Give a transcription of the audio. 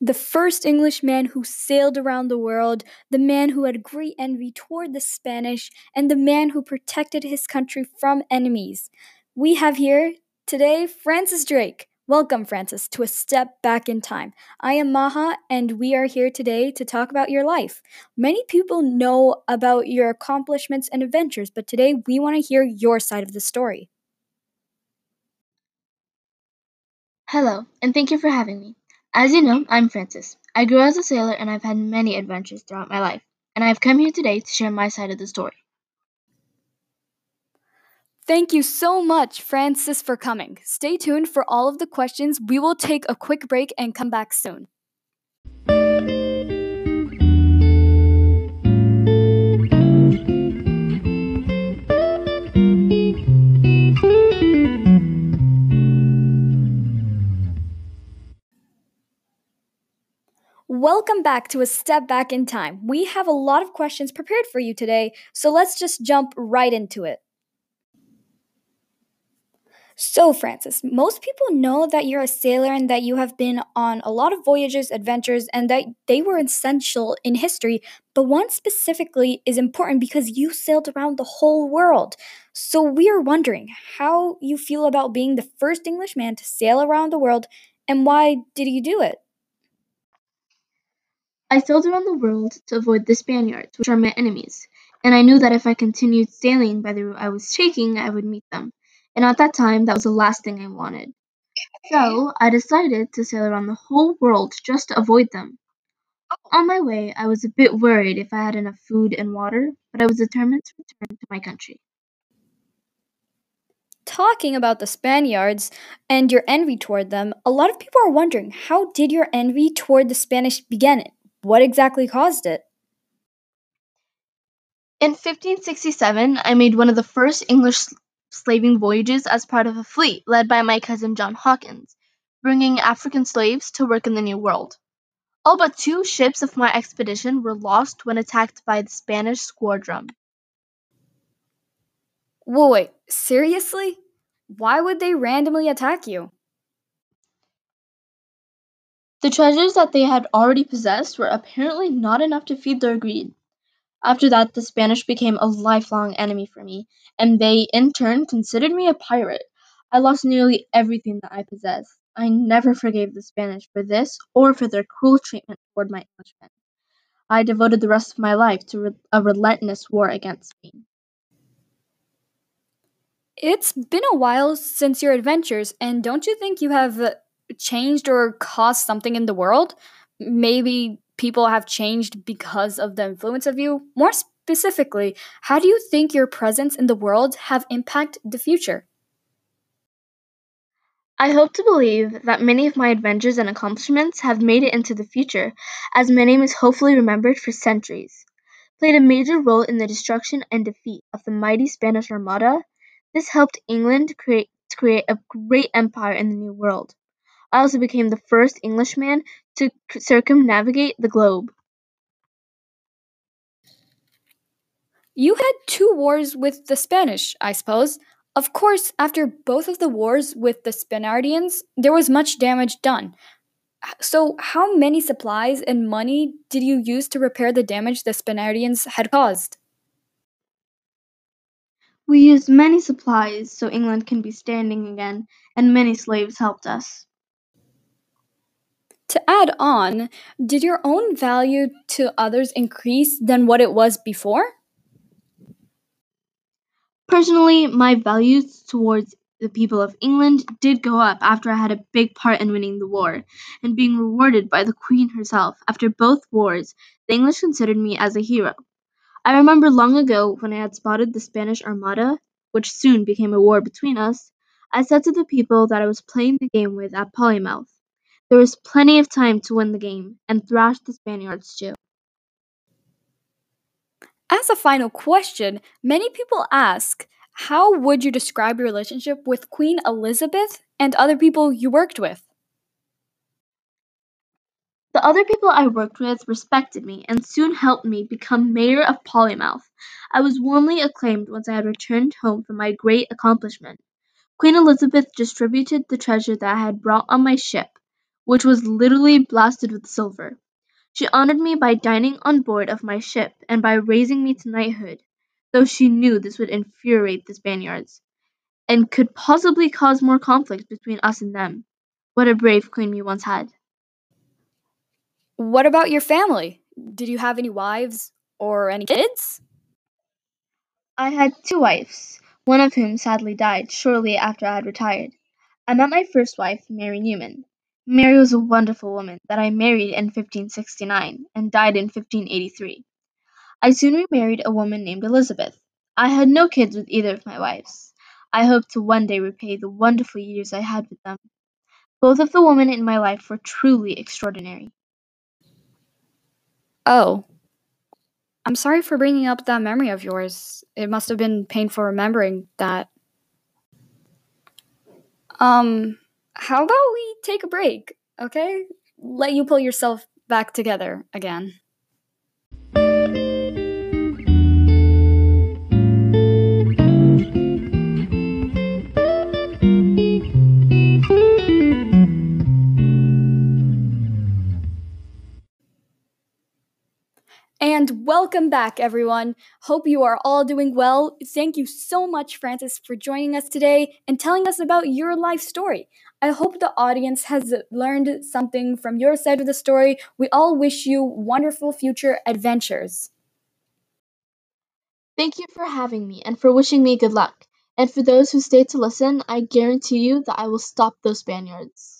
The first Englishman who sailed around the world, the man who had great envy toward the Spanish, and the man who protected his country from enemies. We have here today Francis Drake. Welcome, Francis, to A Step Back in Time. I am Maha, and we are here today to talk about your life. Many people know about your accomplishments and adventures, but today we want to hear your side of the story. Hello, and thank you for having me. As you know, I'm Francis. I grew as a sailor and I've had many adventures throughout my life, and I've come here today to share my side of the story. Thank you so much, Francis, for coming. Stay tuned for all of the questions. We will take a quick break and come back soon. Welcome back to A Step Back in Time. We have a lot of questions prepared for you today, so let's just jump right into it. So, Francis, most people know that you're a sailor and that you have been on a lot of voyages, adventures, and that they were essential in history. But one specifically is important because you sailed around the whole world. So, we are wondering how you feel about being the first Englishman to sail around the world and why did you do it? I sailed around the world to avoid the Spaniards, which are my enemies, and I knew that if I continued sailing by the route I was taking, I would meet them and at that time that was the last thing I wanted. So I decided to sail around the whole world just to avoid them. On my way, I was a bit worried if I had enough food and water, but I was determined to return to my country. Talking about the Spaniards and your envy toward them, a lot of people are wondering how did your envy toward the Spanish begin? What exactly caused it? In 1567, I made one of the first English slaving voyages as part of a fleet led by my cousin John Hawkins, bringing African slaves to work in the New World. All but two ships of my expedition were lost when attacked by the Spanish squadron. Whoa, wait, seriously? Why would they randomly attack you? The treasures that they had already possessed were apparently not enough to feed their greed. After that, the Spanish became a lifelong enemy for me, and they, in turn, considered me a pirate. I lost nearly everything that I possessed. I never forgave the Spanish for this or for their cruel treatment toward my Englishmen. I devoted the rest of my life to re- a relentless war against Spain. It's been a while since your adventures, and don't you think you have changed or caused something in the world? Maybe people have changed because of the influence of you? More specifically, how do you think your presence in the world have impacted the future? I hope to believe that many of my adventures and accomplishments have made it into the future, as my name is hopefully remembered for centuries. Played a major role in the destruction and defeat of the mighty Spanish Armada, this helped England create, create a great empire in the New World. I also became the first Englishman to circumnavigate the globe. You had two wars with the Spanish, I suppose. Of course, after both of the wars with the Spaniardians, there was much damage done. So, how many supplies and money did you use to repair the damage the Spaniardians had caused? We used many supplies so England can be standing again, and many slaves helped us. To add on, did your own value to others increase than what it was before? Personally, my values towards the people of England did go up after I had a big part in winning the war and being rewarded by the Queen herself. After both wars, the English considered me as a hero. I remember long ago when I had spotted the Spanish Armada, which soon became a war between us, I said to the people that I was playing the game with at Polymouth. There was plenty of time to win the game and thrash the Spaniards too. As a final question, many people ask how would you describe your relationship with Queen Elizabeth and other people you worked with? The other people I worked with respected me and soon helped me become mayor of Polymouth. I was warmly acclaimed once I had returned home from my great accomplishment. Queen Elizabeth distributed the treasure that I had brought on my ship which was literally blasted with silver. She honored me by dining on board of my ship and by raising me to knighthood, though she knew this would infuriate the Spaniards, and could possibly cause more conflict between us and them. What a brave queen we once had. What about your family? Did you have any wives or any kids? I had two wives, one of whom sadly died shortly after I had retired. I met my first wife, Mary Newman. Mary was a wonderful woman that I married in 1569 and died in 1583. I soon remarried a woman named Elizabeth. I had no kids with either of my wives. I hope to one day repay the wonderful years I had with them. Both of the women in my life were truly extraordinary. Oh. I'm sorry for bringing up that memory of yours. It must have been painful remembering that. Um, how about we take a break, okay? Let you pull yourself back together again. And welcome back, everyone. Hope you are all doing well. Thank you so much, Francis, for joining us today and telling us about your life story. I hope the audience has learned something from your side of the story. We all wish you wonderful future adventures. Thank you for having me and for wishing me good luck. And for those who stay to listen, I guarantee you that I will stop those Spaniards.